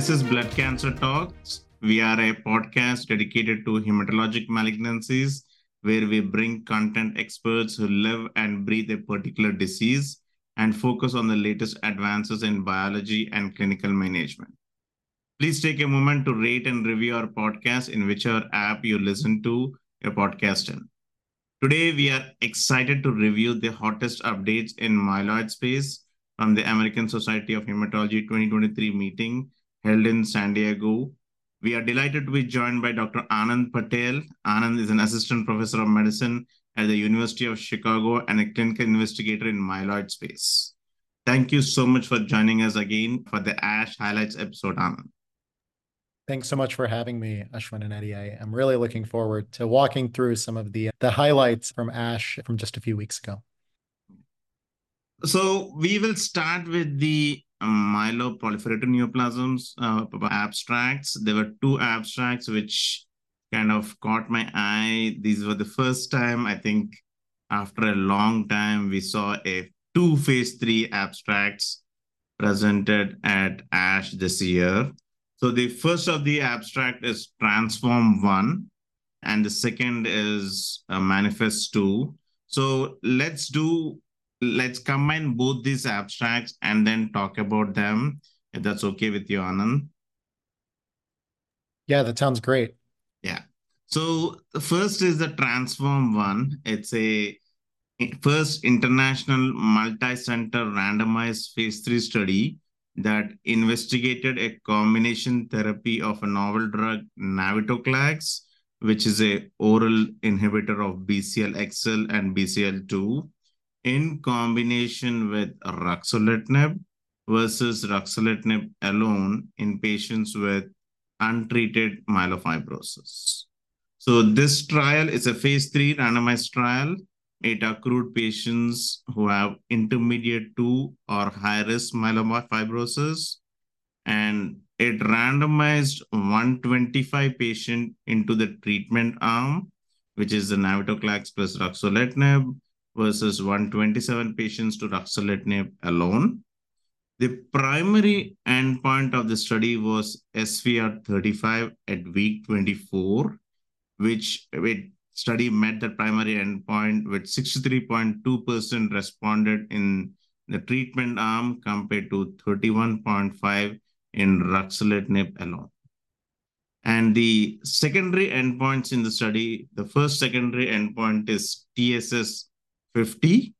This is Blood Cancer Talks. We are a podcast dedicated to hematologic malignancies where we bring content experts who live and breathe a particular disease and focus on the latest advances in biology and clinical management. Please take a moment to rate and review our podcast in whichever app you listen to your podcast in. Today, we are excited to review the hottest updates in myeloid space from the American Society of Hematology 2023 meeting held in San Diego. We are delighted to be joined by Dr. Anand Patel. Anand is an assistant professor of medicine at the University of Chicago and a clinical investigator in myeloid space. Thank you so much for joining us again for the ASH Highlights episode, Anand. Thanks so much for having me, Ashwin and Eddie. I am really looking forward to walking through some of the the highlights from ASH from just a few weeks ago. So we will start with the myeloproliferative neoplasms uh, abstracts. There were two abstracts which kind of caught my eye. These were the first time I think after a long time we saw a two phase three abstracts presented at ASH this year. So the first of the abstract is Transform 1, and the second is uh, Manifest 2. So let's do, let's combine both these abstracts and then talk about them, if that's okay with you, Anand. Yeah, that sounds great. Yeah. So the first is the Transform 1. It's a first international multi-center randomized phase 3 study that investigated a combination therapy of a novel drug, navitoclax, which is a oral inhibitor of BCL-XL and BCL-2, in combination with ruxolitinib versus ruxolitinib alone in patients with untreated myelofibrosis. So this trial is a phase three randomized trial. It accrued patients who have intermediate to or high risk myelofibrosis, and it randomized 125 patient into the treatment arm, which is the navitoclax plus ruxolitinib, versus 127 patients to ruxolitinib alone. The primary endpoint of the study was SVR 35 at week 24, which it study met the primary endpoint with 63.2% responded in the treatment arm compared to 31.5 in ruxolitinib alone. And the secondary endpoints in the study, the first secondary endpoint is TSS 50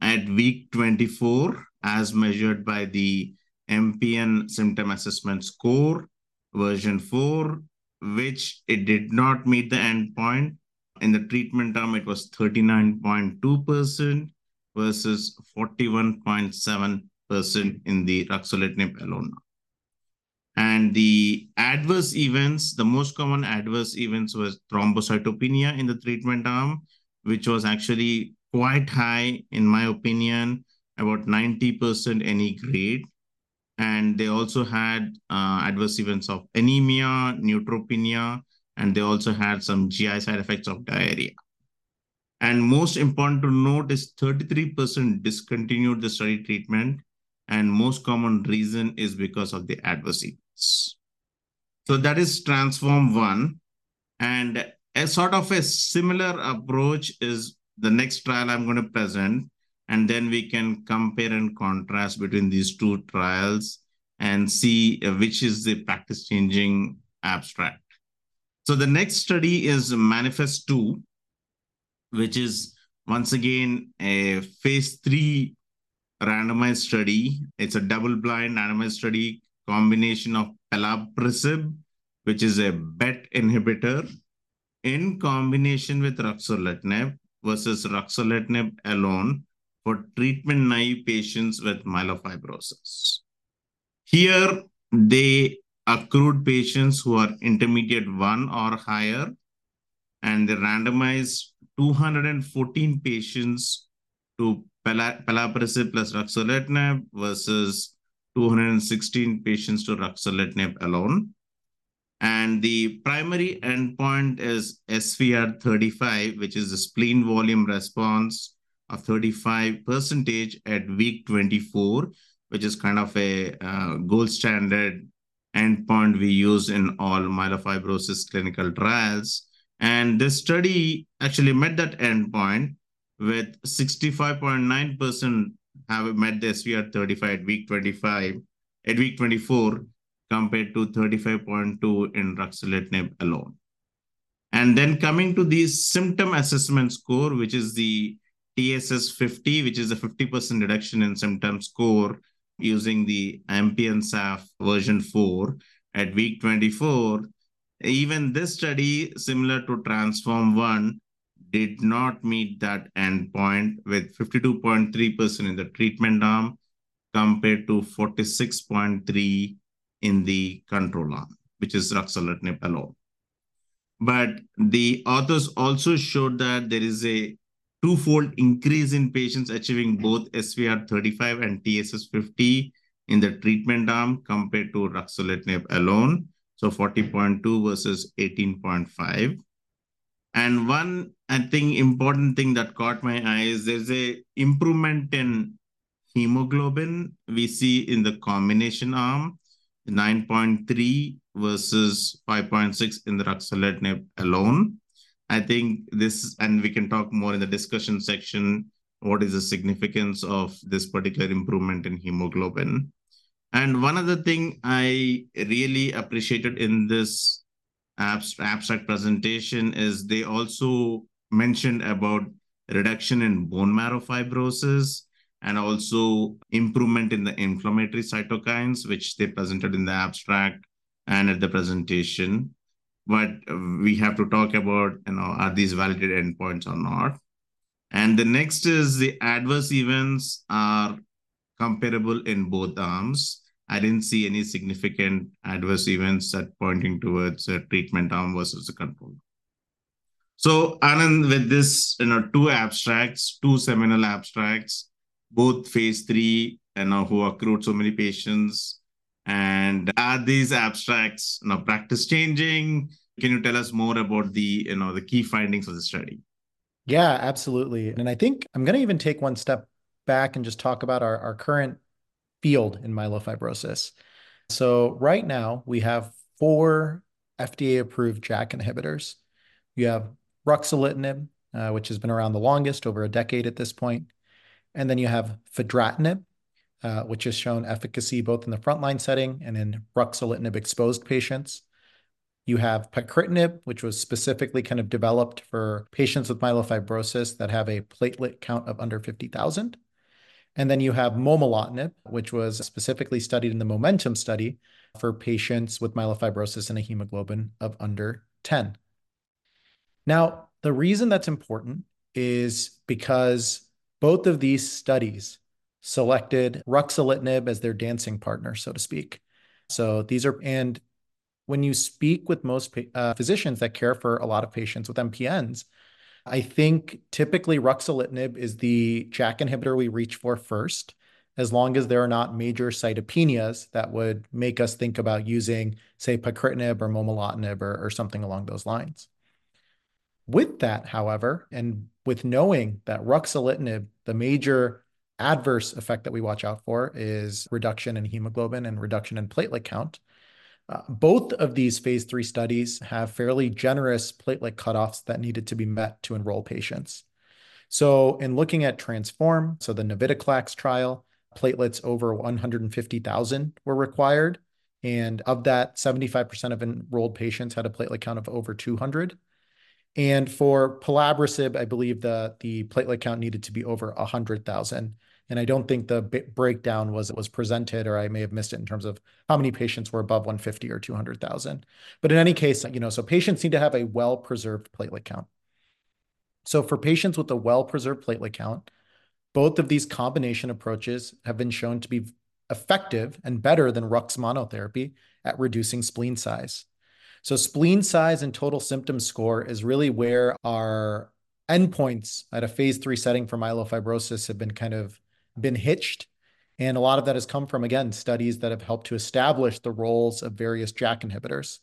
at week 24 as measured by the MPN symptom assessment score version 4 which it did not meet the endpoint. In the treatment arm, it was 39.2% versus 41.7% in the ruxolitinib alone. And the adverse events, the most common adverse events was thrombocytopenia in the treatment arm, which was actually quite high, in my opinion, about 90% any grade and they also had uh, adverse events of anemia, neutropenia, and they also had some GI side effects of diarrhea. And most important to note is 33% discontinued the study treatment, and most common reason is because of the adverse events. So that is Transform 1. And a sort of a similar approach is the next trial I'm going to present, and then we can compare and contrast between these two trials and see uh, which is the practice changing abstract. So the next study is Manifest 2, which is once again a phase three randomized study. It's a double blind randomized study combination of pelabresib, which is a BET inhibitor, in combination with ruxolitinib versus ruxolitinib alone for treatment naive patients with myelofibrosis. Here, they accrued patients who are intermediate one or higher, and they randomized 214 patients to pelabresib plus ruxolitinib versus 216 patients to ruxolitinib alone. And the primary endpoint is SVR 35, which is the spleen volume response of 35 percentage at week 24, which is kind of a uh, gold standard endpoint we use in all myelofibrosis clinical trials. And this study actually met that endpoint with 65.9% have met the SVR 35 at week 25, at week 24, compared to 35.2 in ruxolitinib alone. And then coming to the symptom assessment score, which is the TSS 50, which is a 50% reduction in symptom score using the MPN-SAF version 4 at week 24. Even this study, similar to Transform 1, did not meet that endpoint with 52.3% in the treatment arm compared to 46.3 in the control arm, which is ruxolitinib alone. But the authors also showed that there is a twofold increase in patients achieving both SVR 35 and TSS 50 in the treatment arm compared to ruxolitinib alone. So 40.2 versus 18.5. And one, I think, important thing that caught my eye is there's a improvement in hemoglobin we see in the combination arm, 9.3 versus 5.6 in the ruxolitinib alone. I think this, and we can talk more in the discussion section, what is the significance of this particular improvement in hemoglobin. And one other thing I really appreciated in this abstract presentation is they also mentioned about reduction in bone marrow fibrosis and also improvement in the inflammatory cytokines, which they presented in the abstract and at the presentation but we have to talk about, you know, are these validated endpoints or not? And the next is the adverse events are comparable in both arms. I didn't see any significant adverse events that pointing towards a treatment arm versus a control. So Anand, with this, you know, two abstracts, two seminal abstracts, both phase three, you know, who accrued so many patients, and are these abstracts you practice changing? Can you tell us more about the you know the key findings of the study? Yeah, absolutely. And I think I'm going to even take one step back and just talk about our, our current field in myelofibrosis. So right now we have four FDA approved JAK inhibitors. You have ruxolitinib, uh, which has been around the longest, over a decade at this point. And then you have fedratinib, uh, which has shown efficacy both in the frontline setting and in ruxolitinib exposed patients. You have pacritinib, which was specifically kind of developed for patients with myelofibrosis that have a platelet count of under 50,000. And then you have momelotinib, which was specifically studied in the Momentum study for patients with myelofibrosis and a hemoglobin of under 10. Now, the reason that's important is because both of these studies selected ruxolitinib as their dancing partner, so to speak. So these are, and when you speak with most uh, physicians that care for a lot of patients with MPNs, I think typically ruxolitinib is the JAK inhibitor we reach for first, as long as there are not major cytopenias that would make us think about using, say, pacritinib or momelotinib or, or something along those lines. With that, however, and with knowing that ruxolitinib, the major adverse effect that we watch out for is reduction in hemoglobin and reduction in platelet count. Uh, both of these phase three studies have fairly generous platelet cutoffs that needed to be met to enroll patients. So, in looking at Transform, so the navitoclax trial, platelets over 150,000 were required. And of that, 75% of enrolled patients had a platelet count of over 200. And for pelabresib, I believe the, the platelet count needed to be over 100,000 and I don't think the breakdown was was presented, or I may have missed it in terms of how many patients were above 150 or 200,000. But in any case, you know, so patients need to have a well-preserved platelet count. So for patients with a well-preserved platelet count, both of these combination approaches have been shown to be effective and better than Rux monotherapy at reducing spleen size. So spleen size and total symptom score is really where our endpoints at a phase three setting for myelofibrosis have been kind of been hitched. And a lot of that has come from, again, studies that have helped to establish the roles of various JAK inhibitors.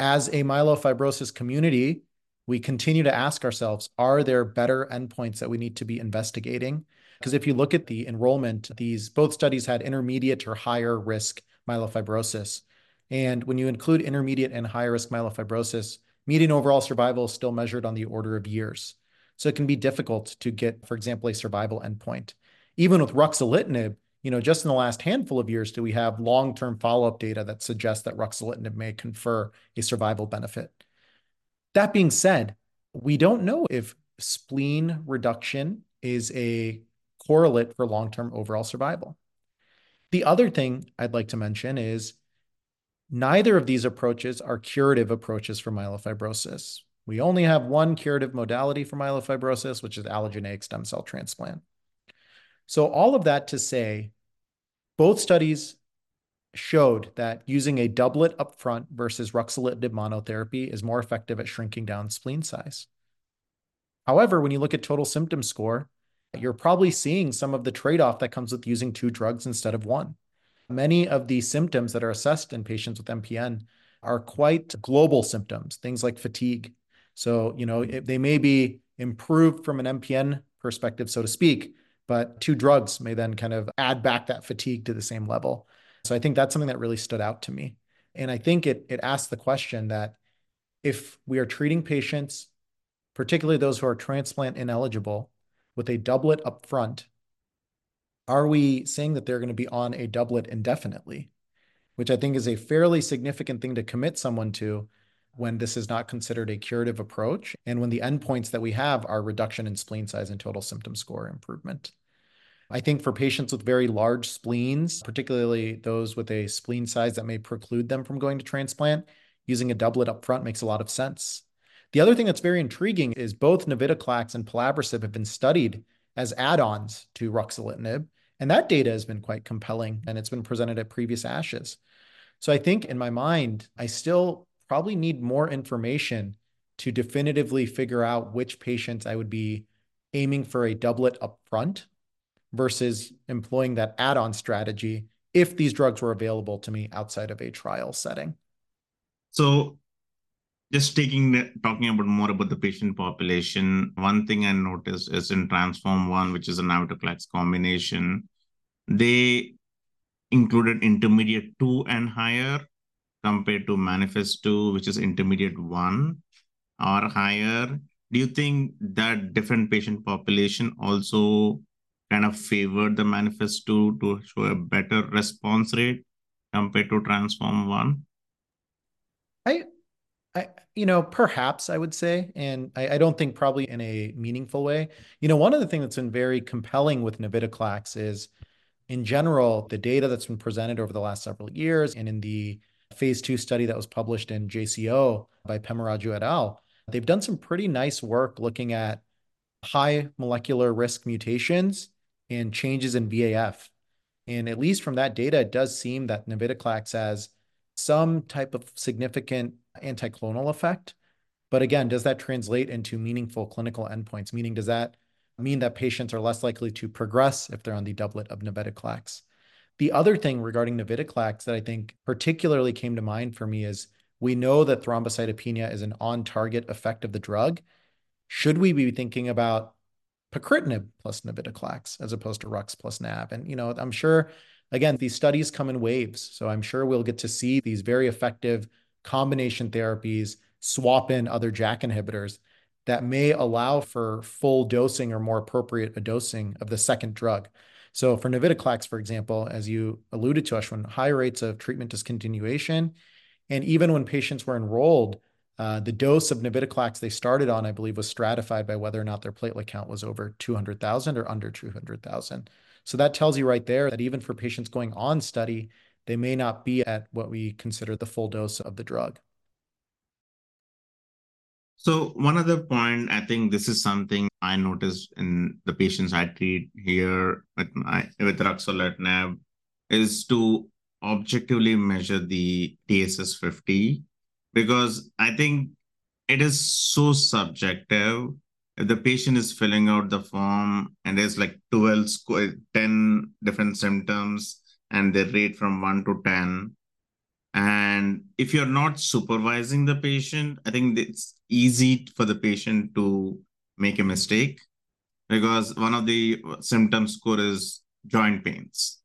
As a myelofibrosis community, we continue to ask ourselves, are there better endpoints that we need to be investigating? Because if you look at the enrollment, these both studies had intermediate or higher risk myelofibrosis. And when you include intermediate and high risk myelofibrosis, median overall survival is still measured on the order of years. So it can be difficult to get, for example, a survival endpoint. Even with ruxolitinib, you know, just in the last handful of years do we have long-term follow-up data that suggests that ruxolitinib may confer a survival benefit. That being said, we don't know if spleen reduction is a correlate for long-term overall survival. The other thing I'd like to mention is neither of these approaches are curative approaches for myelofibrosis. We only have one curative modality for myelofibrosis, which is allogeneic stem cell transplant. So all of that to say, both studies showed that using a doublet upfront versus ruxolitinib monotherapy is more effective at shrinking down spleen size. However, when you look at total symptom score, you're probably seeing some of the trade-off that comes with using two drugs instead of one. Many of the symptoms that are assessed in patients with MPN are quite global symptoms, things like fatigue. So, you know, they may be improved from an MPN perspective, so to speak, but two drugs may then kind of add back that fatigue to the same level. So I think that's something that really stood out to me. And I think it it asks the question that if we are treating patients, particularly those who are transplant ineligible, with a doublet up front, are we saying that they're going to be on a doublet indefinitely? Which I think is a fairly significant thing to commit someone to when this is not considered a curative approach and when the endpoints that we have are reduction in spleen size and total symptom score improvement. I think for patients with very large spleens, particularly those with a spleen size that may preclude them from going to transplant, using a doublet up front makes a lot of sense. The other thing that's very intriguing is both navitoclax and pelabresib have been studied as add-ons to ruxolitinib, and that data has been quite compelling, and it's been presented at previous ASHES. So I think in my mind, I still probably need more information to definitively figure out which patients I would be aiming for a doublet upfront versus employing that add-on strategy if these drugs were available to me outside of a trial setting. So just taking talking about more about the patient population, one thing I noticed is in Transform One, which is a navitoclax combination, they included intermediate two and higher compared to Manifest two, which is intermediate one or higher. Do you think that different patient population also kind of favored the Manifest two to show a better response rate compared to Transform one? I I, you know, perhaps I would say, and I, I, don't think probably in a meaningful way. You know, one of the things that's been very compelling with navitoclax is, in general, the data that's been presented over the last several years, and in the phase two study that was published in JCO by Pemmaraju et al., they've done some pretty nice work looking at high molecular risk mutations and changes in VAF. And at least from that data, it does seem that navitoclax has some type of significant anticlonal effect. But again, does that translate into meaningful clinical endpoints? Meaning, does that mean that patients are less likely to progress if they're on the doublet of navitoclax? The other thing regarding navitoclax that I think particularly came to mind for me is we know that thrombocytopenia is an on-target effect of the drug. Should we be thinking about pacritinib plus navitoclax as opposed to rux plus nav? And you know, I'm sure again these studies come in waves, so I'm sure we'll get to see these very effective combination therapies swap in other JAK inhibitors that may allow for full dosing or more appropriate dosing of the second drug. So for navitoclax, for example, as you alluded to, Ashwin, high rates of treatment discontinuation. And even when patients were enrolled, uh, the dose of navitoclax they started on, I believe, was stratified by whether or not their platelet count was over 200,000 or under 200,000. So that tells you right there that even for patients going on study, they may not be at what we consider the full dose of the drug. So one other point, I think this is something I noticed in the patients I treat here with my with ruxolitinib, is to objectively measure the TSS 50 because I think it is so subjective. If the patient is filling out the form and there's like 12, 10 different symptoms, and they rate from 1 to 10 and if you're not supervising the patient i think it's easy for the patient to make a mistake because one of the symptom score is joint pains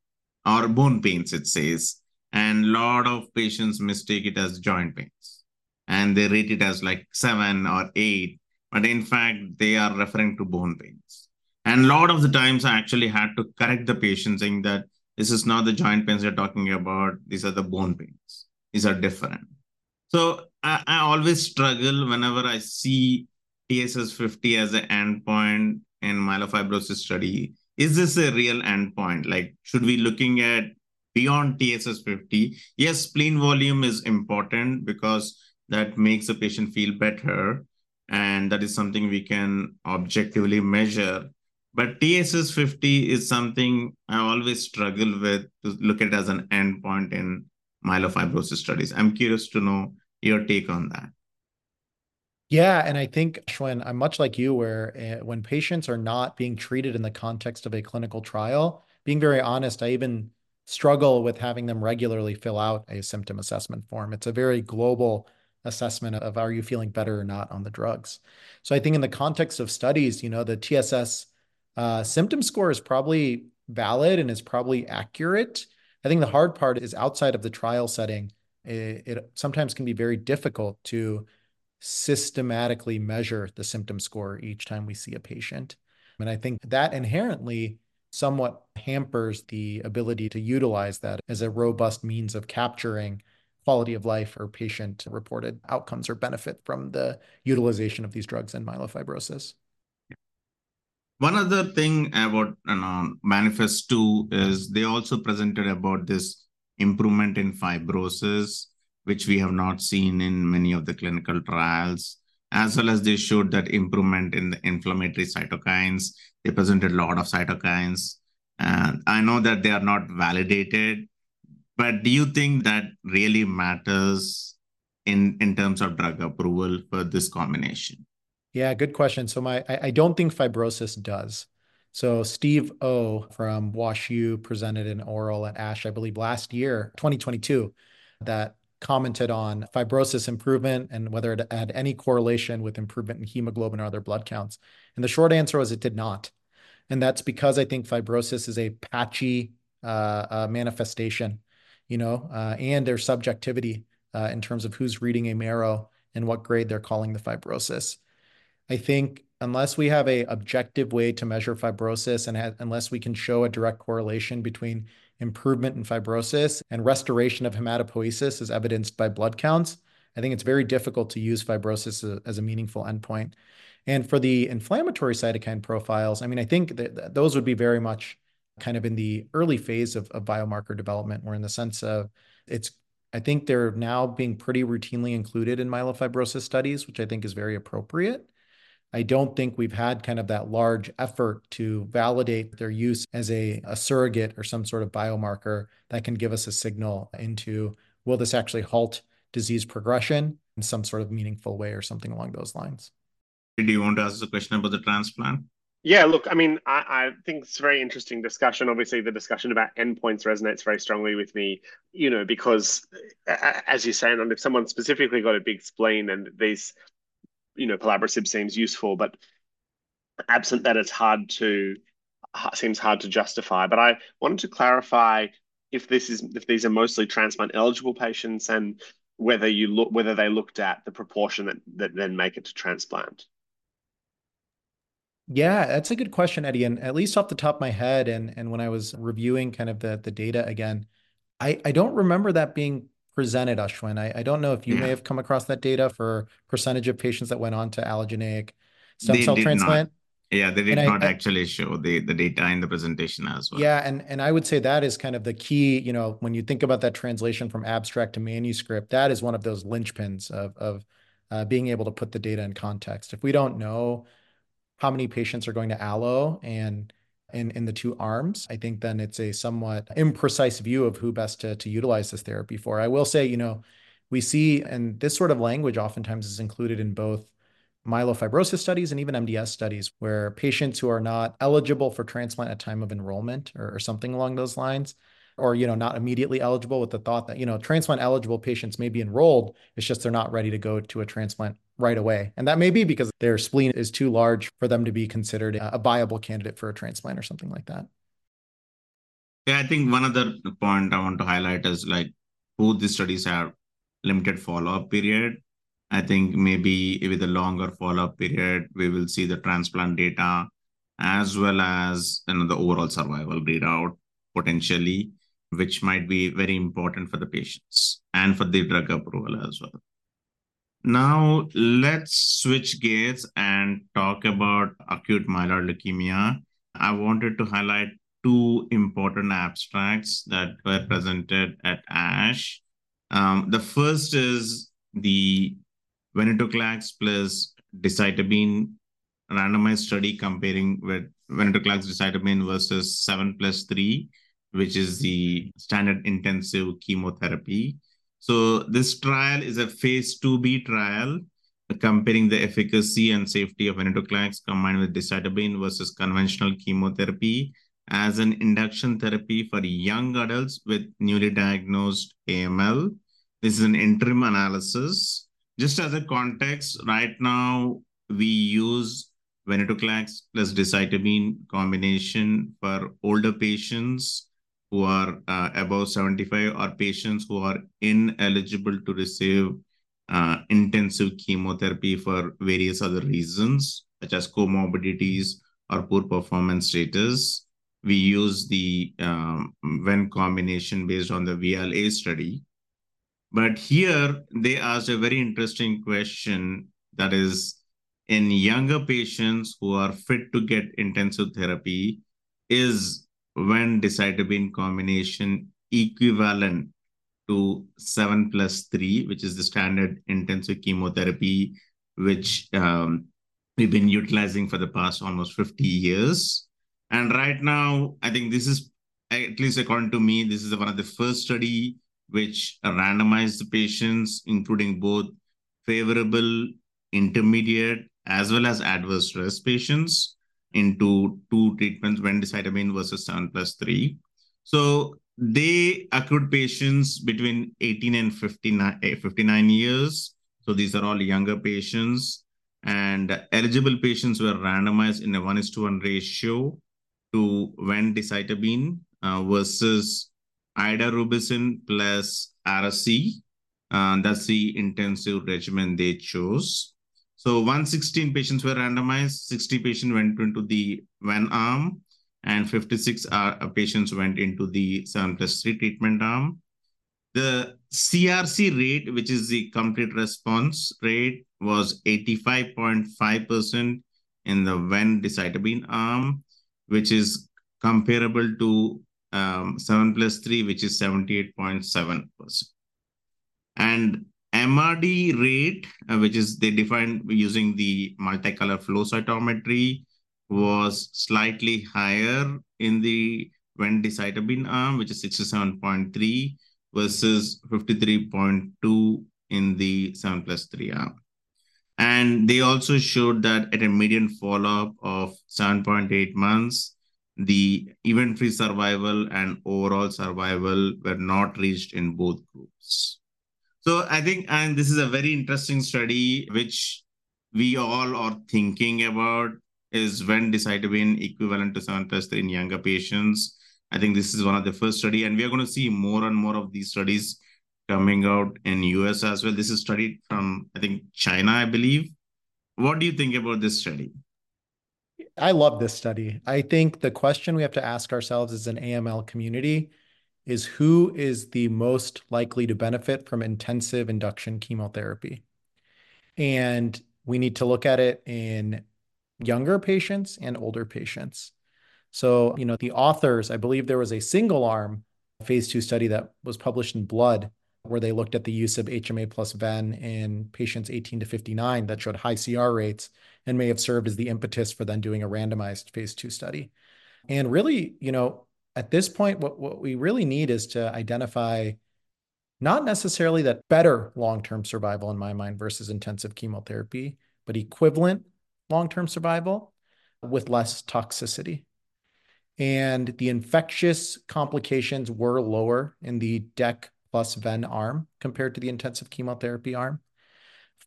or bone pains, it says. And a lot of patients mistake it as joint pains and they rate it as like seven or eight. But in fact, they are referring to bone pains. And a lot of the times I actually had to correct the patient saying that this is not the joint pains you're talking about. These are the bone pains. These are different. So I, I always struggle whenever I see TSS 50 as an endpoint in myelofibrosis study. Is this a real endpoint? Like, should we looking at beyond TSS 50? Yes, spleen volume is important because that makes the patient feel better. And that is something we can objectively measure. But TSS 50 is something I always struggle with to look at as an endpoint in myelofibrosis studies. I'm curious to know your take on that. Yeah, and I think Ashwin, I'm much like you, where uh, when patients are not being treated in the context of a clinical trial, being very honest, I even struggle with having them regularly fill out a symptom assessment form. It's a very global assessment of are you feeling better or not on the drugs. So I think in the context of studies, you know, the TSS uh, symptom score is probably valid and is probably accurate. I think the hard part is outside of the trial setting it, it sometimes can be very difficult to systematically measure the symptom score each time we see a patient. And I think that inherently somewhat hampers the ability to utilize that as a robust means of capturing quality of life or patient reported outcomes or benefit from the utilization of these drugs in myelofibrosis. One other thing about you know, Manifest 2 is they also presented about this improvement in fibrosis, which we have not seen in many of the clinical trials, as well as they showed that improvement in the inflammatory cytokines. They presented a lot of cytokines. And I know that they are not validated, but do you think that really matters in, in terms of drug approval for this combination? Yeah, good question. So my I, I don't think fibrosis does. So Steve O from WashU presented an oral at ASH, I believe last year, 2022, that commented on fibrosis improvement and whether it had any correlation with improvement in hemoglobin or other blood counts. And the short answer was it did not. And that's because I think fibrosis is a patchy uh, uh, manifestation, you know, uh, and their subjectivity uh, in terms of who's reading a marrow and what grade they're calling the fibrosis. I think unless we have a objective way to measure fibrosis and unless we can show a direct correlation between improvement in fibrosis and restoration of hematopoiesis as evidenced by blood counts, I think it's very difficult to use fibrosis as, as a meaningful endpoint. And for the inflammatory cytokine profiles, I mean, I think that those would be very much kind of in the early phase of, of biomarker development, where in the sense of it's I think they're now being pretty routinely included in myelofibrosis studies, which I think is very appropriate. I don't think we've had kind of that large effort to validate their use as a, a surrogate or some sort of biomarker that can give us a signal into will this actually halt disease progression in some sort of meaningful way or something along those lines. Do you want to ask a question about the transplant? Yeah, look, I mean, I, I, think it's a very interesting discussion. Obviously, the discussion about endpoints resonates very strongly with me, you know, because as you say, and if someone specifically got a big spleen and these you know pelabresib seems useful, but absent that, it's hard to seems hard to justify. But I wanted to clarify if this is if these are mostly transplant eligible patients and whether you look whether they looked at the proportion that that then make it to transplant. Yeah, that's a good question, Eddie. And at least off the top of my head, and and when I was reviewing kind of the the data again, I I don't remember that being presented, Ashwin. I, I don't know if you yeah. may have come across that data for percentage of patients that went on to allogeneic stem they cell transplant. Not. Yeah, they did and not I, actually show the, the data in the presentation as well. Yeah, and and I would say that is kind of the key, you know, when you think about that translation from abstract to manuscript, that is one of those linchpins of of uh, being able to put the data in context. If we don't know how many patients are going to allo and in, in the two arms, I think then it's a somewhat imprecise view of who best to, to utilize this therapy for. I will say, you know, we see, and this sort of language oftentimes is included in both myelofibrosis studies and even MDS studies, where patients who are not eligible for transplant at time of enrollment or, or something along those lines or you know not immediately eligible with the thought that you know transplant eligible patients may be enrolled. It's just they're not ready to go to a transplant right away. And that may be because their spleen is too large for them to be considered a viable candidate for a transplant or something like that. Yeah i think one other point i want to highlight is like both these studies have limited follow-up period. I think maybe with a longer follow-up period we will see the transplant data as well as you know, the overall survival readout potentially which might be very important for the patients and for the drug approval as well. Now, let's switch gears and talk about acute myeloid leukemia. I wanted to highlight two important abstracts that were presented at ASH. Um, the first is the venetoclax plus decitabine randomized study comparing with venetoclax decitabine versus 7 plus 3 which is the standard intensive chemotherapy. So this trial is a phase 2b trial comparing the efficacy and safety of venetoclax combined with decitabine versus conventional chemotherapy as an induction therapy for young adults with newly diagnosed AML. This is an interim analysis. Just as a context, right now we use venetoclax plus decitabine combination for older patients who are uh, above 75 or patients who are ineligible to receive uh, intensive chemotherapy for various other reasons, such as comorbidities or poor performance status. We use the um, Ven combination based on the VIALE-A study. But here they asked a very interesting question that is in younger patients who are fit to get intensive therapy, is Ven decitabine combination equivalent to 7 plus 3, which is the standard intensive chemotherapy, which um, we've been utilizing for the past almost 50 years. And right now, I think this is, at least according to me, this is one of the first study which randomized the patients, including both favorable, intermediate, as well as adverse risk patients into two treatments, venetoclax versus 7 plus 3. So they accrued patients between 18 and 59, eh, 59 years. So these are all younger patients. And eligible patients were randomized in a 1 is to 1 ratio to venetoclax uh, versus idarubicin plus Ara-C. Uh, that's the intensive regimen they chose. So 116 patients were randomized, 60 patients went into the Ven arm, and 56 uh, patients went into the 7 plus 3 treatment arm. The CRC rate, which is the complete response rate, was 85.5% in the Ven decitabine arm, which is comparable to um, 7 plus 3, which is 78.7%. And MRD rate, uh, which is they defined using the multicolor flow cytometry, was slightly higher in the Ven decitabine arm, which is 67.3 versus 53.2 in the 7 plus 3 arm. And they also showed that at a median follow-up of 7.8 months, the event-free survival and overall survival were not reached in both groups. So I think, and this is a very interesting study, which we all are thinking about is Ven decitabine equivalent to 7 plus 3 in younger patients. I think this is one of the first study, and we are going to see more and more of these studies coming out in US as well. This is studied from, I think, China, I believe. What do you think about this study? I love this study. I think the question we have to ask ourselves as an AML community is who is the most likely to benefit from intensive induction chemotherapy. And we need to look at it in younger patients and older patients. So, you know, the authors, I believe there was a single arm phase two study that was published in Blood where they looked at the use of HMA plus VEN in patients 18 to 59 that showed high CR rates and may have served as the impetus for then doing a randomized phase two study. And really, you know, at this point, what, what we really need is to identify not necessarily that better long term survival in my mind versus intensive chemotherapy, but equivalent long term survival with less toxicity. and the infectious complications were lower in the DEC plus ven arm compared to the intensive chemotherapy arm.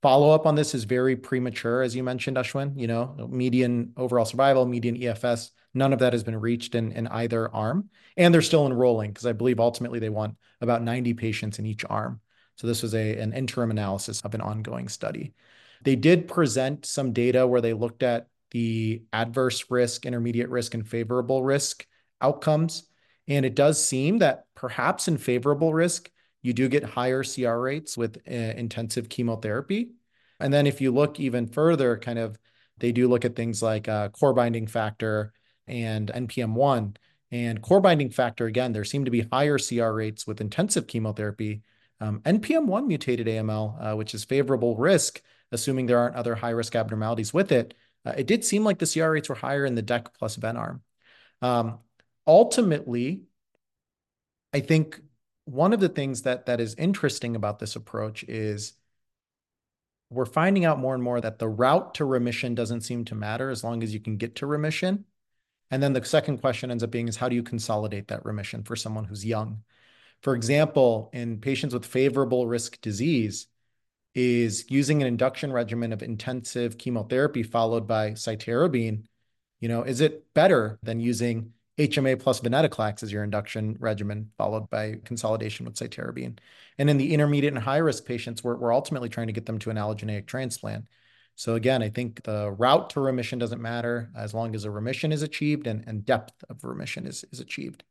Follow-up on this is very premature, as you mentioned, Ashwin. You know, median overall survival, median EFS, none of that has been reached in in either arm, and they're still enrolling because I believe ultimately they want about 90 patients in each arm. So this was a, an interim analysis of an ongoing study. They did present some data where they looked at the adverse risk, intermediate risk, and favorable risk outcomes, and it does seem that perhaps in favorable risk, you do get higher CR rates with uh, intensive chemotherapy. And then if you look even further, kind of, they do look at things like uh, core binding factor and NPM1. And core binding factor, again, there seem to be higher CR rates with intensive chemotherapy. Um, NPM1 mutated AML, uh, which is favorable risk, assuming there aren't other high-risk abnormalities with it, it did seem like the CR rates were higher in the DEC plus ven arm. Um, ultimately, I think one of the things that that is interesting about this approach is we're finding out more and more that the route to remission doesn't seem to matter as long as you can get to remission. And then the second question ends up being is: how do you consolidate that remission for someone who's young? For example, in patients with favorable risk disease, is using an induction regimen of intensive chemotherapy followed by cytarabine, you know, is it better than using HMA plus venetoclax as your induction regimen, followed by consolidation with cytarabine? And in the intermediate and high-risk patients, we're we're ultimately trying to get them to an allogeneic transplant. So again, I think the route to remission doesn't matter as long as a remission is achieved and and depth of remission is achieved.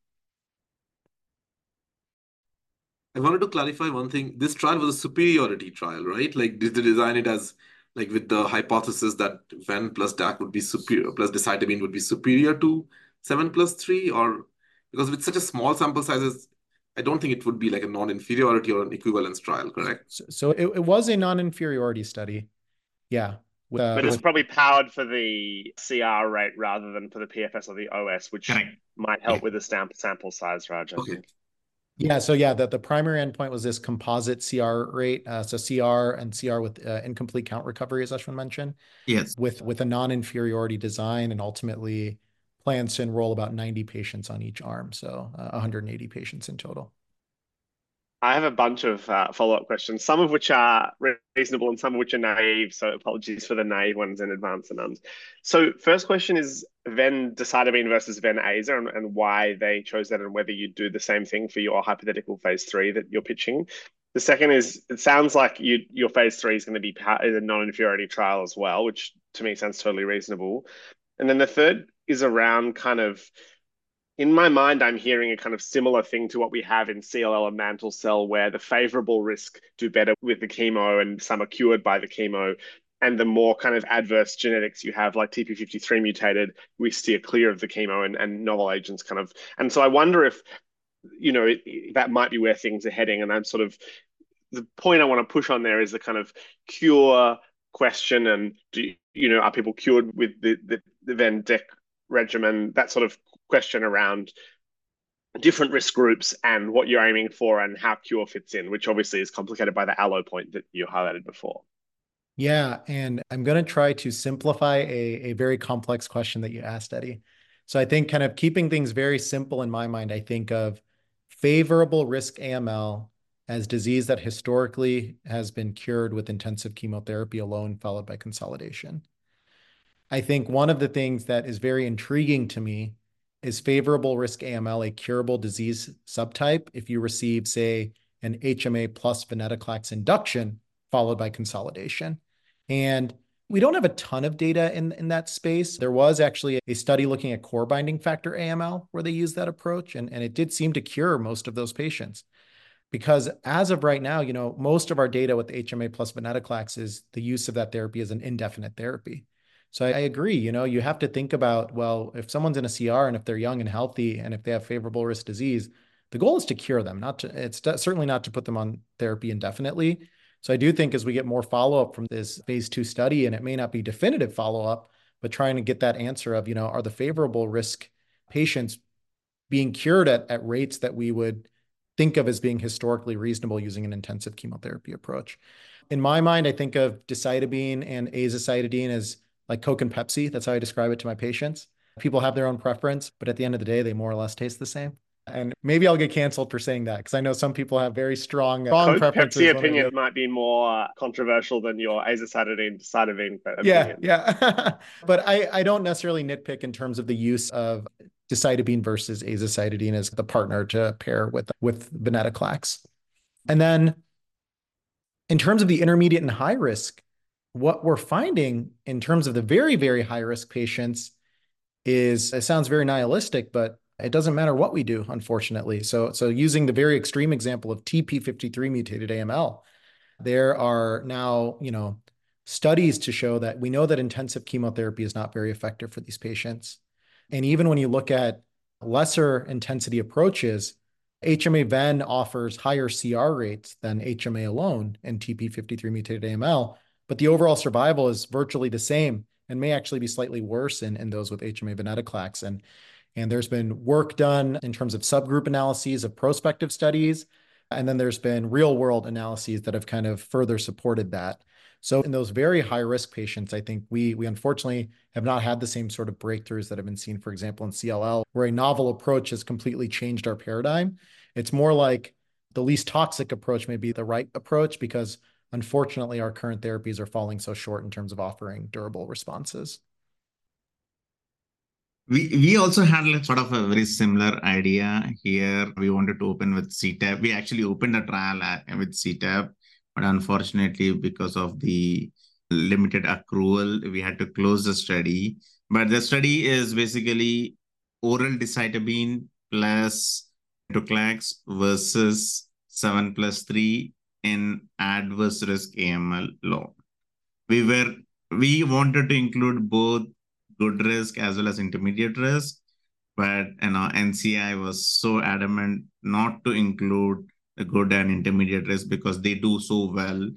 I wanted to clarify one thing. This trial was a superiority trial, right? Like, did they design it as, like, with the hypothesis that ven plus DAC would be superior, plus decitabine would be superior to 7+3? Or... Because with such a small sample sizes, I don't think it would be like a non-inferiority or an equivalence trial, correct? So it was a non-inferiority study. Yeah, uh, But it's probably powered for the CR rate rather than for the PFS or the OS, which- Correct... might help with the sample size, Raj, I think. Okay. Yeah, so yeah, that the primary endpoint was this composite CR rate. Uh, so CR and CR with uh, incomplete count recovery, as Ashwin mentioned. Yes. With with a non-inferiority design, and ultimately plans to enroll about 90 patients on each arm, so uh, 180 patients in total. I have a bunch of uh, follow-up questions, some of which are reasonable and some of which are naive, so apologies for the naive ones in advance, Anand. So first question is Ven decitabine versus Ven/Aza, and why they chose that, and whether you'd do the same thing for your hypothetical phase three that you're pitching. The second is, it sounds like your phase three is gonna be a non-inferiority trial as well, which to me sounds totally reasonable. And then the third is around kind of... In my mind, I'm hearing a kind of similar thing to what we have in CLL and mantle cell, where the favorable risk do better with the chemo, and some are cured by the chemo, and the more kind of adverse genetics you have, like TP53 mutated, we steer clear of the chemo and and novel agents kind of... And so I wonder if, you know, that might be where things are heading, and I'm sort of... The point I want to push on there is the kind of cure question, and do, you know, are people cured with the Ven/Dec regimen? That sort of question around different risk groups and what you're aiming for, and how cure fits in, which obviously is complicated by the allo point that you highlighted before. Yeah, and I'm gonna try to simplify a very complex question that you asked, Eddie. So I think kind of keeping things very simple in my mind, I think of favorable risk AML as disease that historically has been cured with intensive chemotherapy alone, followed by consolidation. I think one of the things that is very intriguing to me is favorable risk AML, a curable disease subtype, if you receive, say, an HMA plus venetoclax induction, followed by consolidation. And we don't have a ton of data in in that space. There was actually a study looking at core binding factor AML, where they used that approach, and it did seem to cure most of those patients. Because as of right now, you know, most of our data with HMA plus venetoclax is the use of that therapy as an indefinite therapy. So I agree, you know, you have to think about, well, if someone's in a CR, and if they're young and healthy, and if they have favorable risk disease, the goal is to cure them, not to... It's certainly not to put them on therapy indefinitely. So I do think as we get more follow-up from this phase two study, and it may not be definitive follow-up, but trying to get that answer of, you know, are the favorable risk patients being cured at rates that we would think of as being historically reasonable using an intensive chemotherapy approach? In my mind, I think of decitabine and azacitidine as like Coke and Pepsi. That's how I describe it to my patients. People have their own preference, but at the end of the day, they more or less taste the same. And maybe I'll get canceled for saying that because I know some people have very strong, strong preferences. Pepsi opinion might be more controversial than your azacitidine, cytidine opinion. Yeah, yeah. but I, I don't necessarily nitpick in terms of the use of decitabine versus azacitidine as the partner to pair with with venetoclax. And then in terms of the intermediate and high risk, what we're finding in terms of the very, very high risk patients is it sounds very nihilistic, but it doesn't matter what we do, unfortunately. So, so using the very extreme example of TP53 mutated AML, there are now, you know, studies to show that we know that intensive chemotherapy is not very effective for these patients. And even when you look at lesser intensity approaches, HMA ven offers higher CR rates than HMA alone in TP53 mutated AML, but the overall survival is virtually the same and may actually be slightly worse in, in those with HMA venetoclax. And and there's been work done in terms of subgroup analyses of prospective studies. And then there's been real world analyses that have kind of further supported that. So in those very high risk patients, I think we we unfortunately have not had the same sort of breakthroughs that have been seen, for example, in CLL, where a novel approach has completely changed our paradigm. It's more like the least toxic approach may be the right approach because unfortunately our current therapies are falling so short in terms of offering durable responses. We we also had sort of a very similar idea here. We wanted to open with CTEP. We actually opened a trial at, with CTEP, but unfortunately, because of the limited accrual, we had to close the study. But the study is basically oral decitabine plus venetoclax versus 7 plus 3 in adverse risk AML law. We were we wanted to include both good risk as well as intermediate risk. But you know, NCI was so adamant not to include the good and intermediate risk because they do so well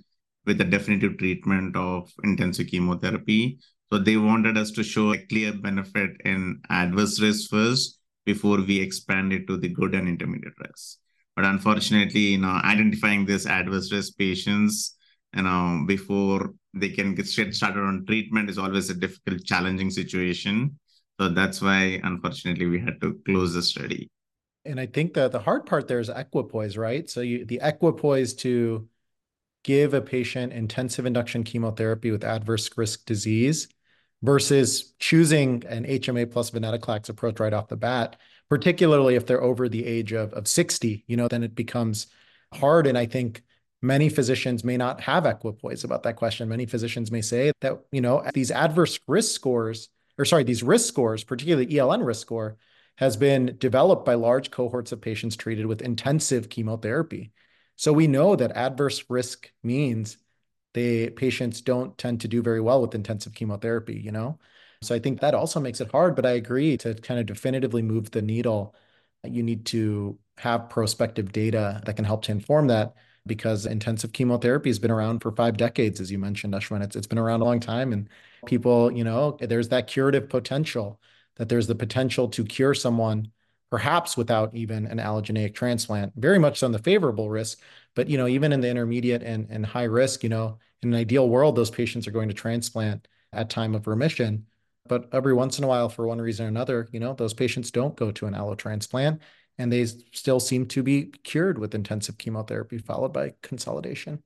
with the definitive treatment of intensive chemotherapy. So they wanted us to show a clear benefit in adverse risk first before we expand it to the good and intermediate risk. But unfortunately, you know, identifying this adverse risk patients, you know, before they can get started on treatment is always a difficult, challenging situation. So that's why, unfortunately, we had to close the study. And I think that the hard part there is equipoise, right? So you, the equipoise to give a patient intensive induction chemotherapy with adverse risk disease versus choosing an HMA plus venetoclax approach right off the bat, particularly if they're over the age of, of 60, you know, then it becomes hard. And I think many physicians may not have equipoise about that question. Many physicians may say that, you know, these adverse risk scores, or sorry, these risk scores, particularly ELN risk score, has been developed by large cohorts of patients treated with intensive chemotherapy. So we know that adverse risk means the patients don't tend to do very well with intensive chemotherapy, you know? So I think that also makes it hard, but I agree to kind of definitively move the needle. You need to have prospective data that can help to inform that because intensive chemotherapy has been around for five decades, as you mentioned, Ashwin. It's, it's been around a long time. And people, you know, there's that curative potential, that there's the potential to cure someone perhaps without even an allogeneic transplant, very much on the favorable risk. But, you know, even in the intermediate and, and high risk, you know, in an ideal world, those patients are going to transplant at time of remission. But every once in a while, for one reason or another, you know, those patients don't go to an allo transplant and they still seem to be cured with intensive chemotherapy followed by consolidation.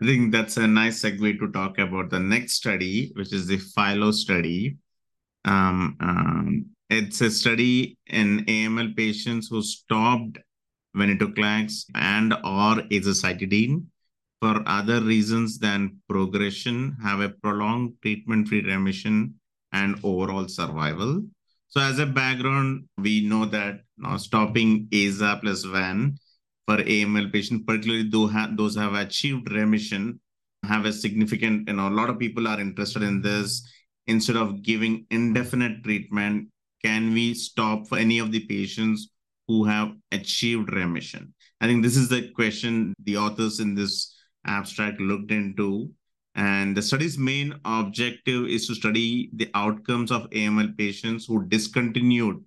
I think that's a nice segue to talk about the next study, which is the FILO study. Um, um, it's a study in AML patients who stopped venetoclax and or azacitidine for other reasons than progression, have a prolonged treatment-free remission and overall survival. So as a background, we know that stopping AZA plus VEN for AML patients, particularly those those have achieved remission, have a significant, you know, a lot of people are interested in this. Instead of giving indefinite treatment, can we stop for any of the patients who have achieved remission? I think this is the question the authors in this abstract looked into. And the study's main objective is to study the outcomes of AML patients who discontinued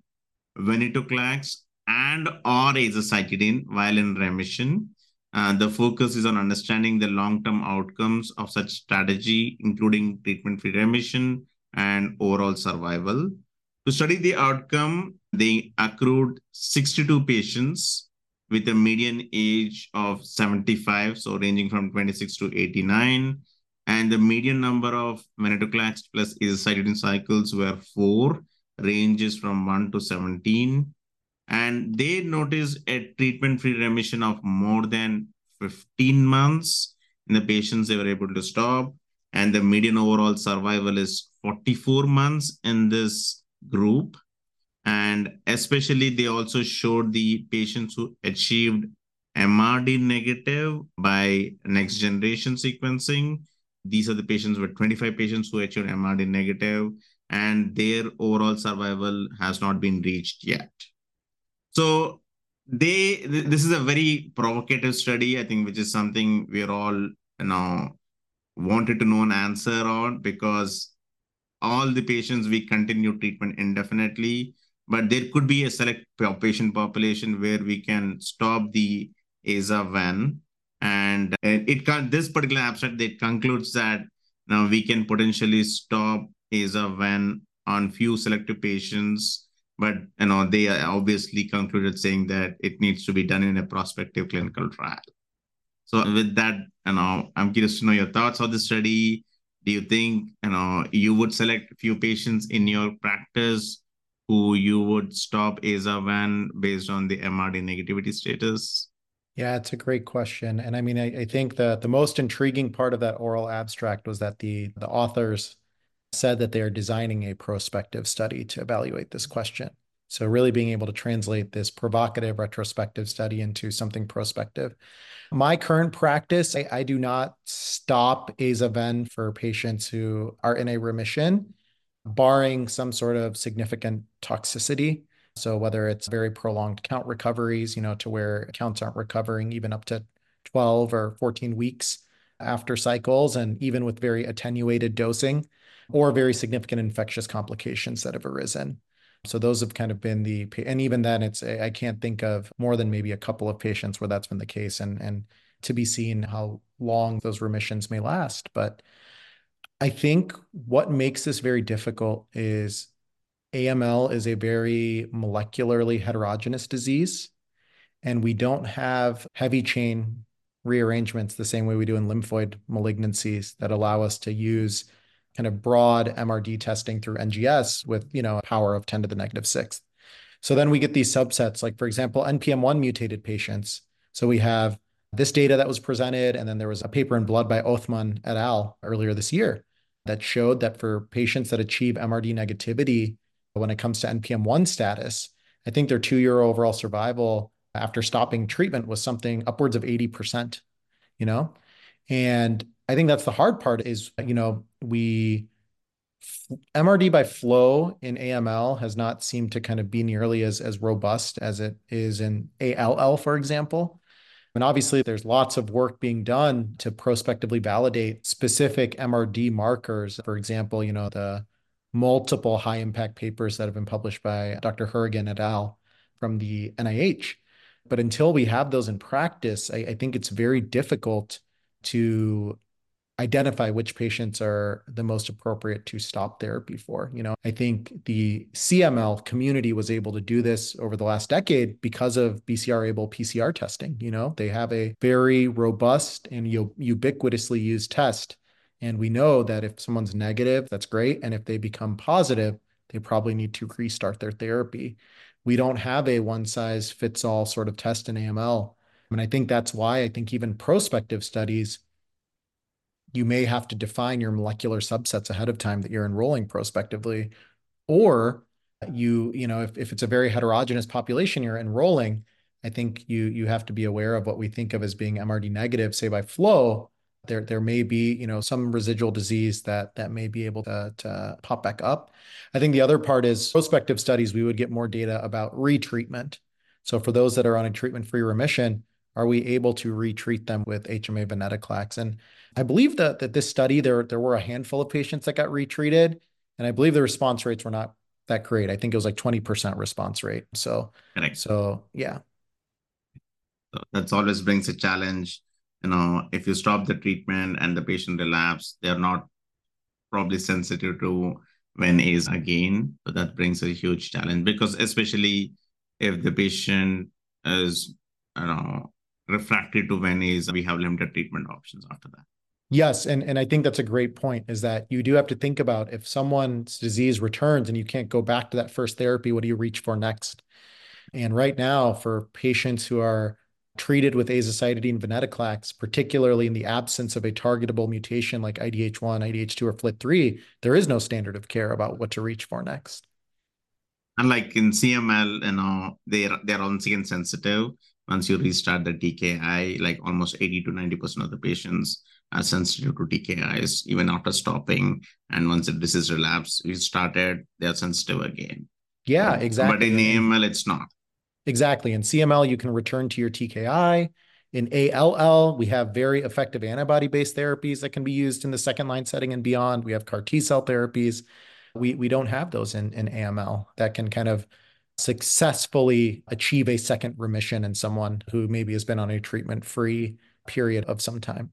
venetoclax and or azacitidine while in remission. Uh, the focus is on understanding the long-term outcomes of such strategy, including treatment-free remission, and overall survival. To study the outcome, they accrued 62 patients with a median age of 75, so ranging from 26 to 89. And the median number of venetoclax plus azacitidine cycles were four, ranges from 1 to 17. And they noticed a treatment-free remission of more than 15 months in the patients they were able to stop. And the median overall survival is 44 months in this group. And especially, they also showed the patients who achieved MRD negative by next generation sequencing. These are the patients with 25 patients who achieved MRD negative, and their overall survival has not been reached yet. So they this is a very provocative study, I think, which is something we're all you know wanted to know an answer on because all the patients we continue treatment indefinitely, but there could be a select patient population where we can stop the AZA-VEN. And uh, it can this particular abstract that concludes that now we can potentially stop AZA-VEN on few selective patients, but you know they obviously concluded saying that it needs to be done in a prospective clinical trial. So with that, you know, I'm curious to know your thoughts on the study. Do you think you know you would select a few patients in your practice who you would stop AZA-VEN based on the MRD negativity status? Yeah, it's a great question. And I mean, I, I think that the most intriguing part of that oral abstract was that the the authors said that they are designing a prospective study to evaluate this question. So really being able to translate this provocative retrospective study into something prospective. My current practice, I, I do not stop AZA-VEN for patients who are in a remission, barring some sort of significant toxicity. So whether it's very prolonged count recoveries, you know, to where counts aren't recovering even up to 12 or 14 weeks after cycles, and even with very attenuated dosing, or very significant infectious complications that have arisen. So those have kind of been the, and even then, it's I can't think of more than maybe a couple of patients where that's been the case, and and to be seen how long those remissions may last. But I think what makes this very difficult is AML is a very molecularly heterogeneous disease, and we don't have heavy chain rearrangements the same way we do in lymphoid malignancies that allow us to use kind of broad MRD testing through NGS with, you know, a power of 10 to the negative sixth. So then we get these subsets, like for example, NPM1 mutated patients. So we have this data that was presented, and then there was a paper in Blood by Othman et al. earlier this year that showed that for patients that achieve MRD negativity when it comes to NPM1 status, I think their two-year overall survival after stopping treatment was something upwards of 80%, you know? And I think that's the hard part is, you know, we MRD by flow in AML has not seemed to kind of be nearly as as robust as it is in ALL, for example. And obviously, there's lots of work being done to prospectively validate specific MRD markers. For example, you know, the multiple high impact papers that have been published by Dr. Hourigan et al. from the NIH. But until we have those in practice, I, I think it's very difficult to identify which patients are the most appropriate to stop therapy for. You know, I think the CML community was able to do this over the last decade because of BCR-ABL PCR testing. You know, they have a very robust and ubiquitously used test. And we know that if someone's negative, that's great. And if they become positive, they probably need to restart their therapy. We don't have a one size fits all sort of test in AML. And I think that's why I think even prospective studies you may have to define your molecular subsets ahead of time that you're enrolling prospectively. Or you, you know, if, if it's a very heterogeneous population you're enrolling, I think you you have to be aware of what we think of as being MRD negative, say by flow. There, there may be, you know, some residual disease that that may be able to, to pop back up. I think the other part is prospective studies. We would get more data about retreatment. So for those that are on a treatment-free remission, are we able to retreat them with HMA venetoclax? And I believe that that this study there there were a handful of patients that got retreated, and I believe the response rates were not that great. I think it was like 20% response rate. So, Correct. so yeah. So that's always brings a challenge. You know, if you stop the treatment and the patient relapse, they're not probably sensitive to Ven-Aza again. So that brings a huge challenge because especially if the patient is, you know, refractory to Ven-Aza, we have limited treatment options after that. Yes, and and I think that's a great point is that you do have to think about if someone's disease returns and you can't go back to that first therapy, what do you reach for next? And right now, for patients who are treated with azacitidine venetoclax, particularly in the absence of a targetable mutation like IDH1, IDH2, or FLT3, there is no standard of care about what to reach for next. Unlike in CML, you know, they're they're once again sensitive. Once you restart the TKI, like almost 80 to 90% of the patients are sensitive to TKIs even after stopping. And once the disease relapse you restarted, they're sensitive again. Yeah, exactly. But in AML, it's not. Exactly. In CML, you can return to your TKI. In ALL, we have very effective antibody-based therapies that can be used in the second line setting and beyond. We have CAR T cell therapies. We we don't have those in, in AML that can kind of successfully achieve a second remission in someone who maybe has been on a treatment-free period of some time.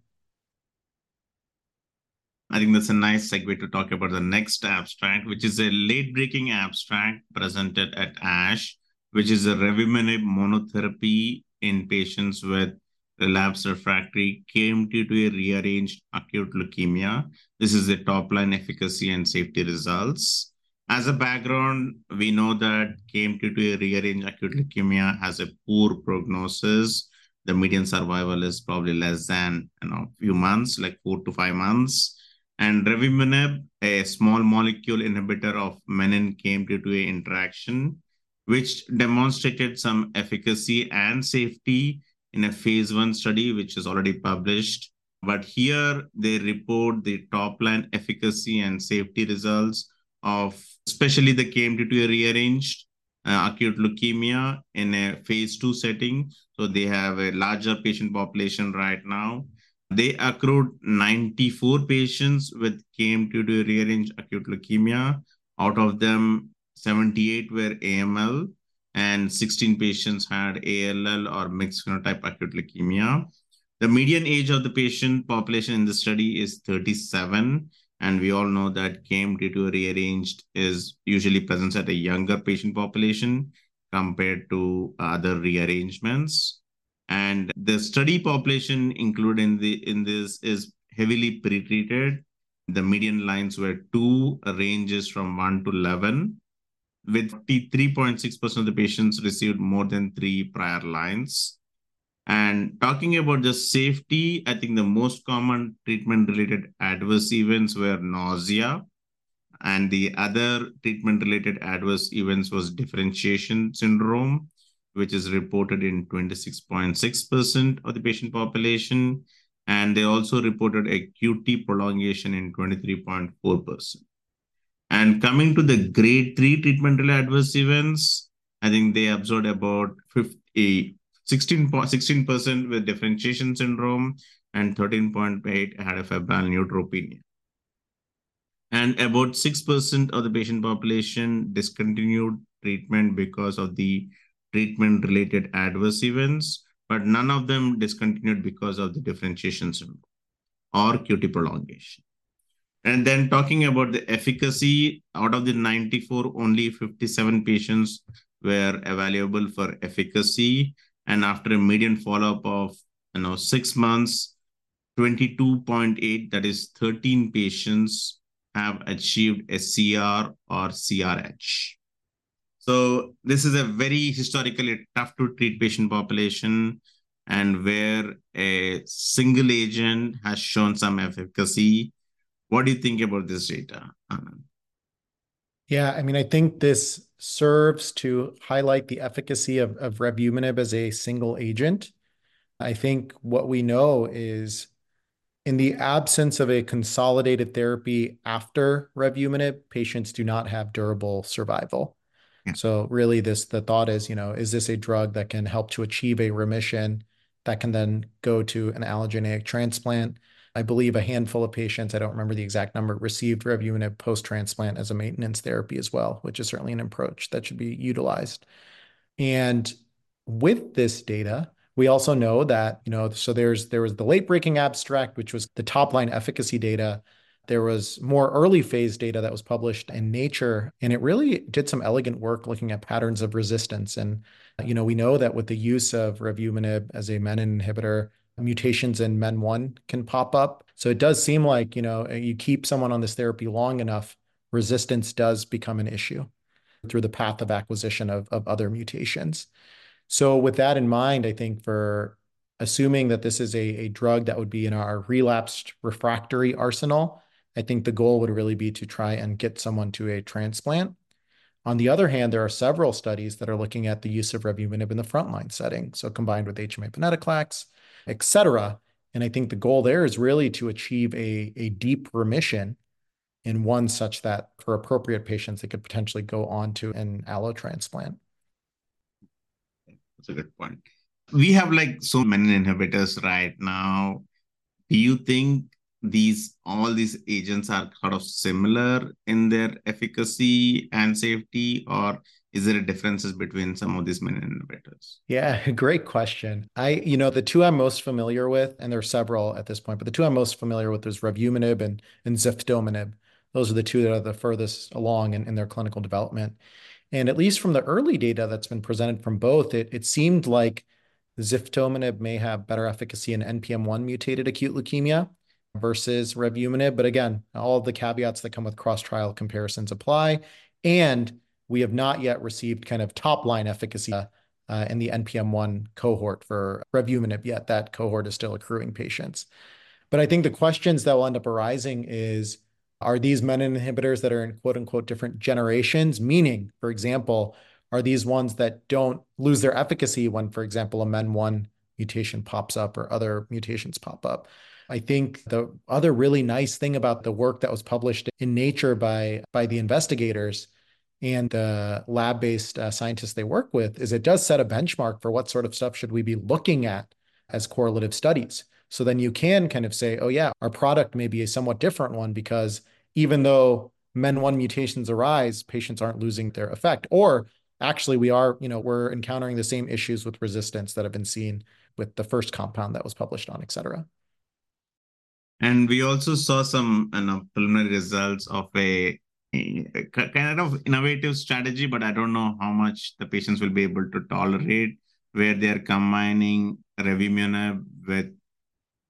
I think that's a nice segue to talk about the next abstract, which is a late breaking abstract presented at ASH, which is a revumenib monotherapy in patients with relapsed refractory KMT2A rearranged acute leukemia. This is the top line efficacy and safety results. As a background, we know that KMT2A rearranged acute leukemia has a poor prognosis. The median survival is probably less than you know a few months, like four to five months and revumenib, a small molecule inhibitor of menin KMT2A interaction, which demonstrated some efficacy and safety in a phase one study, which is already published. But here they report the top line efficacy and safety results of especially the KMT2A rearranged uh, acute leukemia in a phase two setting. So they have a larger patient population right now they accrued 94 patients with KMT2 rearranged acute leukemia. Out of them, 78 were AML and 16 patients had ALL or mixed phenotype acute leukemia. The median age of the patient population in the study is 37, and we all know that KMT2 rearranged is usually present at a younger patient population compared to other rearrangements and the study population included in the in this is heavily pretreated. The median lines were two ranges from one to eleven, with 3.6% of the patients received more than three prior lines. And talking about the safety, I think the most common treatment related adverse events were nausea. And the other treatment related adverse events was differentiation syndrome which is reported in 26.6% of the patient population. And they also reported a QT prolongation in 23.4%. And coming to the grade three treatment related adverse events, I think they observed about 50, 16, 16% with differentiation syndrome and 13.8 had a febrile neutropenia. And about 6% of the patient population discontinued treatment because of the treatment related adverse events, but none of them discontinued because of the differentiation syndrome or QT prolongation. And then talking about the efficacy, out of the 94, only 57 patients were evaluable for efficacy. And after a median follow-up of you know six months, 22.8, that is 13 patients have achieved a CR or CRH. So this is a very historically tough to treat patient population and where a single agent has shown some efficacy. What do you think about this data, Anand? Yeah, I mean, I think this serves to highlight the efficacy of, of revumenib as a single agent. I think what we know is in the absence of a consolidated therapy after revumenib, patients do not have durable survival. So really this the thought is, you know, is this a drug that can help to achieve a remission that can then go to an allogeneic transplant? I believe a handful of patients, I don't remember the exact number, received revumenib post-transplant as a maintenance therapy as well, which is certainly an approach that should be utilized. And with this data, we also know that, you know, so there's there was the late breaking abstract, which was the top line efficacy data there was more early phase data that was published in Nature, and it really did some elegant work looking at patterns of resistance. And, you know, we know that with the use of revumenib as a menin inhibitor, mutations in MEN1 can pop up. So it does seem like, you know, you keep someone on this therapy long enough, resistance does become an issue through the path of acquisition of, of other mutations. So with that in mind, I think for assuming that this is a, a drug that would be in our relapsed refractory arsenal, I think the goal would really be to try and get someone to a transplant. On the other hand, there are several studies that are looking at the use of revumenib in the frontline setting, so combined with HMA venetoclax, et cetera. And I think the goal there is really to achieve a, a deep remission in one such that for appropriate patients, they could potentially go on to an allo transplant. That's a good point. We have like so many inhibitors right now. Do you think these all these agents are kind of similar in their efficacy and safety, or is there a differences between some of these menin inhibitors? Yeah, great question. I, you know, the two I'm most familiar with, and there are several at this point, but the two I'm most familiar with is revumenib and, and ziftomenib. Those are the two that are the furthest along in, in their clinical development. And at least from the early data that's been presented from both, it, it seemed like ziftomenib may have better efficacy in NPM1 mutated acute leukemia versus revumenib. But again, all the caveats that come with cross-trial comparisons apply. And we have not yet received kind of top-line efficacy uh, in the NPM1 cohort for revumenib yet. That cohort is still accruing patients. But I think the questions that will end up arising is, are these menin inhibitors that are in quote-unquote different generations? Meaning, for example, are these ones that don't lose their efficacy when, for example, a MEN1 mutation pops up or other mutations pop up? I think the other really nice thing about the work that was published in Nature by, by the investigators and the lab-based uh, scientists they work with is it does set a benchmark for what sort of stuff should we be looking at as correlative studies. So then you can kind of say, oh yeah, our product may be a somewhat different one because even though MEN1 mutations arise, patients aren't losing their effect. Or actually we are, you know, we're encountering the same issues with resistance that have been seen with the first compound that was published on, et cetera. And we also saw some you know, preliminary results of a, a, kind of innovative strategy, but I don't know how much the patients will be able to tolerate, where they're combining revumenib with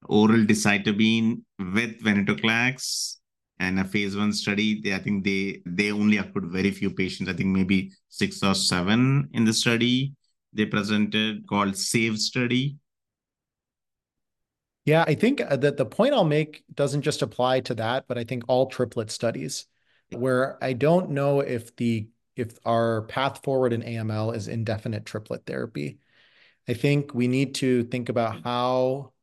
oral decitabine with venetoclax and a phase one study. They, I think they they only accrued very few patients. I think maybe six or seven in the study they presented called SAVE study. Yeah, I think uh, that the point I'll make doesn't just apply to that, but I think all triplet studies where I don't know if the if our path forward in AML is indefinite triplet therapy. I think we need to think about how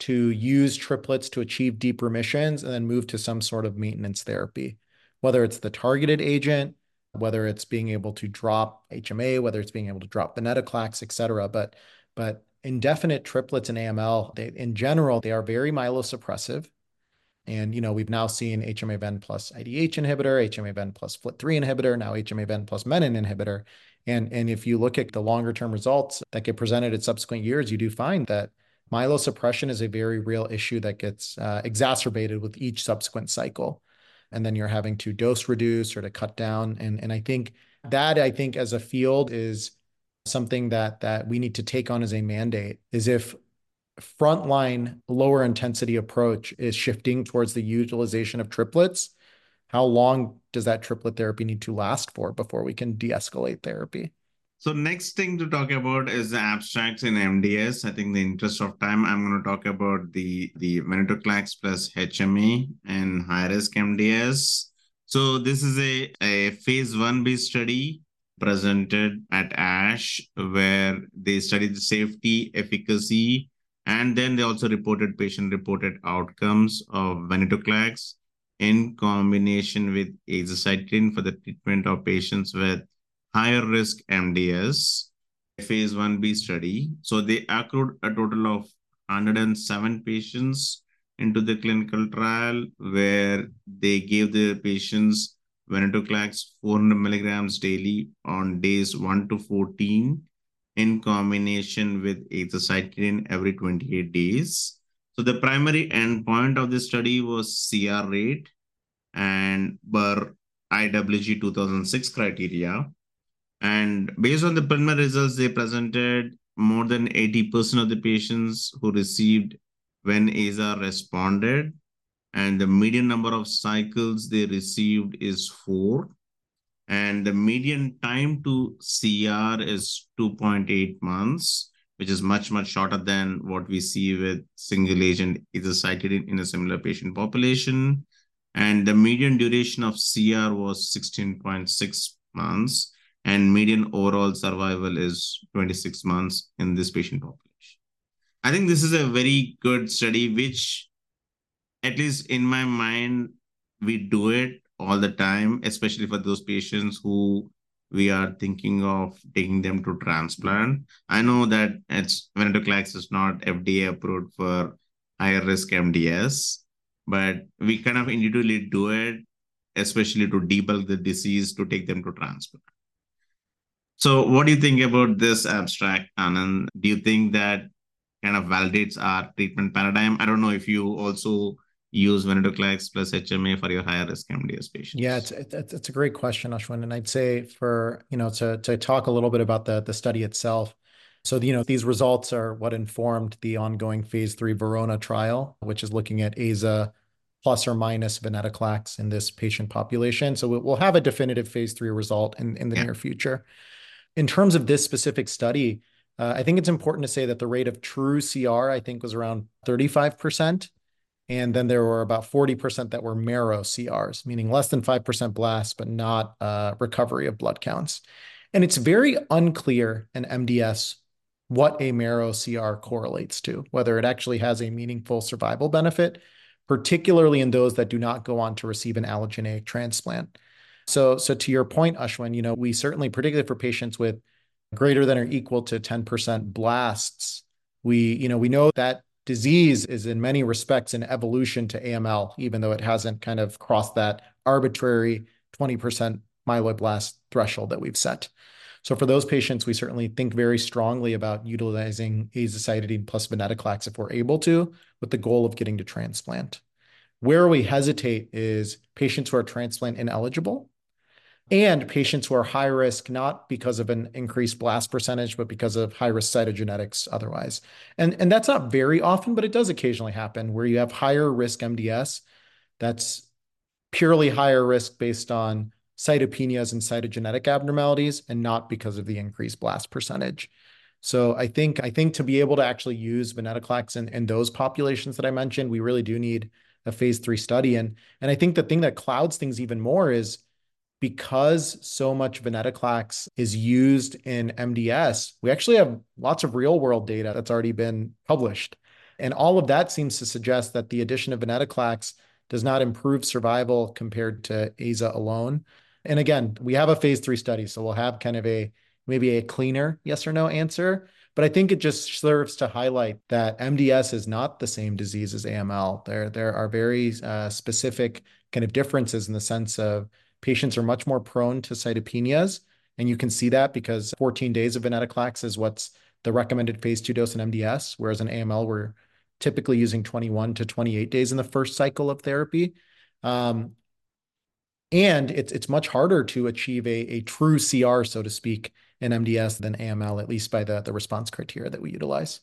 to use triplets to achieve deep remissions and then move to some sort of maintenance therapy, whether it's the targeted agent, whether it's being able to drop HMA, whether it's being able to drop venetoclax, et cetera. But, but indefinite triplets in AML, they, in general, they are very myelosuppressive. And, you know, we've now seen HMA-VEN plus IDH inhibitor, HMA-VEN plus FLT3 inhibitor, now HMA-VEN plus menin inhibitor. And, and if you look at the longer term results that get presented in subsequent years, you do find that myelosuppression is a very real issue that gets uh, exacerbated with each subsequent cycle. And then you're having to dose reduce or to cut down. And, and I think that, I think, as a field is something that that we need to take on as a mandate is if frontline lower intensity approach is shifting towards the utilization of triplets how long does that triplet therapy need to last for before we can de-escalate therapy so next thing to talk about is the abstracts in MDS. I think the interest of time, I'm going to talk about the the venetoclax plus HMA and high risk MDS. So this is a, a phase 1B study presented at ASH, where they studied the safety, efficacy, and then they also reported patient-reported outcomes of venetoclax in combination with azacitidine for the treatment of patients with higher risk MDS, phase 1B study. So they accrued a total of 107 patients into the clinical trial where they gave the patients venetoclax 400 milligrams daily on days 1 to 14 in combination with azacitidine every 28 days. So the primary endpoint of this study was CR rate, and per IWG 2006 criteria. And based on the preliminary results, they presented more than 80% of the patients who received Ven/Aza responded, and the median number of cycles they received is four. And the median time to CR is 2.8 months, which is much, much shorter than what we see with single agent azacitidine in a similar patient population. And the median duration of CR was 16.6 months, and median overall survival is 26 months in this patient population. I think this is a very good study, which, at least in my mind, we do it all the time, especially for those patients who we are thinking of taking them to transplant. I know that it's venetoclax is not FDA approved for higher risk MDS, but we kind of individually do it, especially to debulk the disease to take them to transplant. So, what do you think about this abstract, Anand? Do you think that kind of validates our treatment paradigm? I don't know if you also use venetoclax plus HMA for your higher risk MDS patients. Yeah, it's it's, it's a great question, Ashwin, and I'd say for you know to to talk a little bit about the the study itself. So you know these results are what informed the ongoing phase three Verona trial, which is looking at AZA plus or minus venetoclax in this patient population. So we'll have a definitive phase three result in in the yeah. near future. In terms of this specific study, uh, I think it's important to say that the rate of true CR, I think, was around 35%. And then there were about 40% that were marrow CRs, meaning less than 5% blasts, but not uh, recovery of blood counts. And it's very unclear in MDS what a marrow CR correlates to, whether it actually has a meaningful survival benefit, particularly in those that do not go on to receive an allogeneic transplant. So, so to your point, Ashwin, you know, we certainly, particularly for patients with greater than or equal to 10% blasts, we, you know, we know that disease is in many respects an evolution to AML, even though it hasn't kind of crossed that arbitrary 20% myeloblast threshold that we've set. So for those patients, we certainly think very strongly about utilizing azacitidine plus venetoclax if we're able to, with the goal of getting to transplant. Where we hesitate is patients who are transplant ineligible and patients who are high risk, not because of an increased blast percentage, but because of high risk cytogenetics otherwise. And, and that's not very often, but it does occasionally happen where you have higher risk MDS that's purely higher risk based on cytopenias and cytogenetic abnormalities and not because of the increased blast percentage. So I think I think to be able to actually use venetoclax in, in those populations that I mentioned, we really do need a phase three study. And, and I think the thing that clouds things even more is because so much venetoclax is used in MDS, we actually have lots of real world data that's already been published. And all of that seems to suggest that the addition of venetoclax does not improve survival compared to AZA alone. And again, we have a phase three study, so we'll have kind of a maybe a cleaner yes or no answer. But I think it just serves to highlight that MDS is not the same disease as AML. There, there are very uh, specific kind of differences in the sense of patients are much more prone to cytopenias. And you can see that because 14 days of venetoclax is what's the recommended phase two dose in MDS, whereas in AML, we're typically using 21 to 28 days in the first cycle of therapy. Um, and it's it's much harder to achieve a, a true CR, so to speak, in MDS than AML, at least by the, the response criteria that we utilize.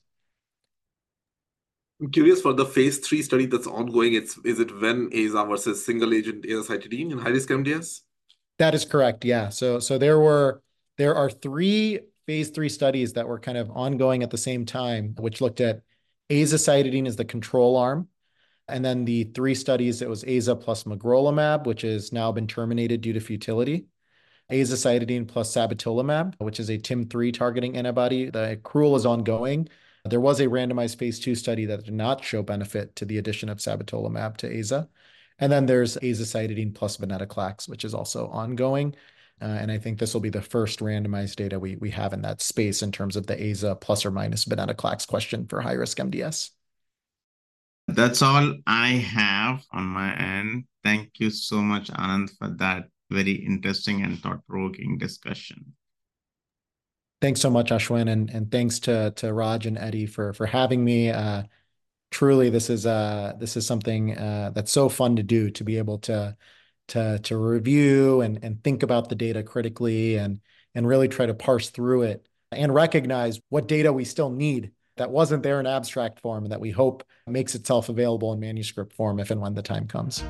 I'm curious for the phase three study that's ongoing. It's is it when AZA versus single agent azacitidine in high risk MDS? That is correct. Yeah. So so there were there are three phase three studies that were kind of ongoing at the same time, which looked at azacitidine as the control arm, and then the three studies it was Aza plus magrolimab, which has now been terminated due to futility. Azacitidine plus sabatolimab, which is a TIM3 targeting antibody. The accrual is ongoing. There was a randomized phase two study that did not show benefit to the addition of sabatolimab to AZA. And then there's azacitidine plus venetoclax, which is also ongoing. Uh, and I think this will be the first randomized data we, we have in that space in terms of the AZA plus or minus venetoclax question for high risk MDS. That's all I have on my end. Thank you so much, Anand, for that very interesting and thought provoking discussion. Thanks so much, Ashwin, and and thanks to to Raj and Eddie for for having me. Uh, truly, this is uh this is something uh, that's so fun to do to be able to to to review and and think about the data critically and and really try to parse through it and recognize what data we still need that wasn't there in abstract form and that we hope makes itself available in manuscript form if and when the time comes.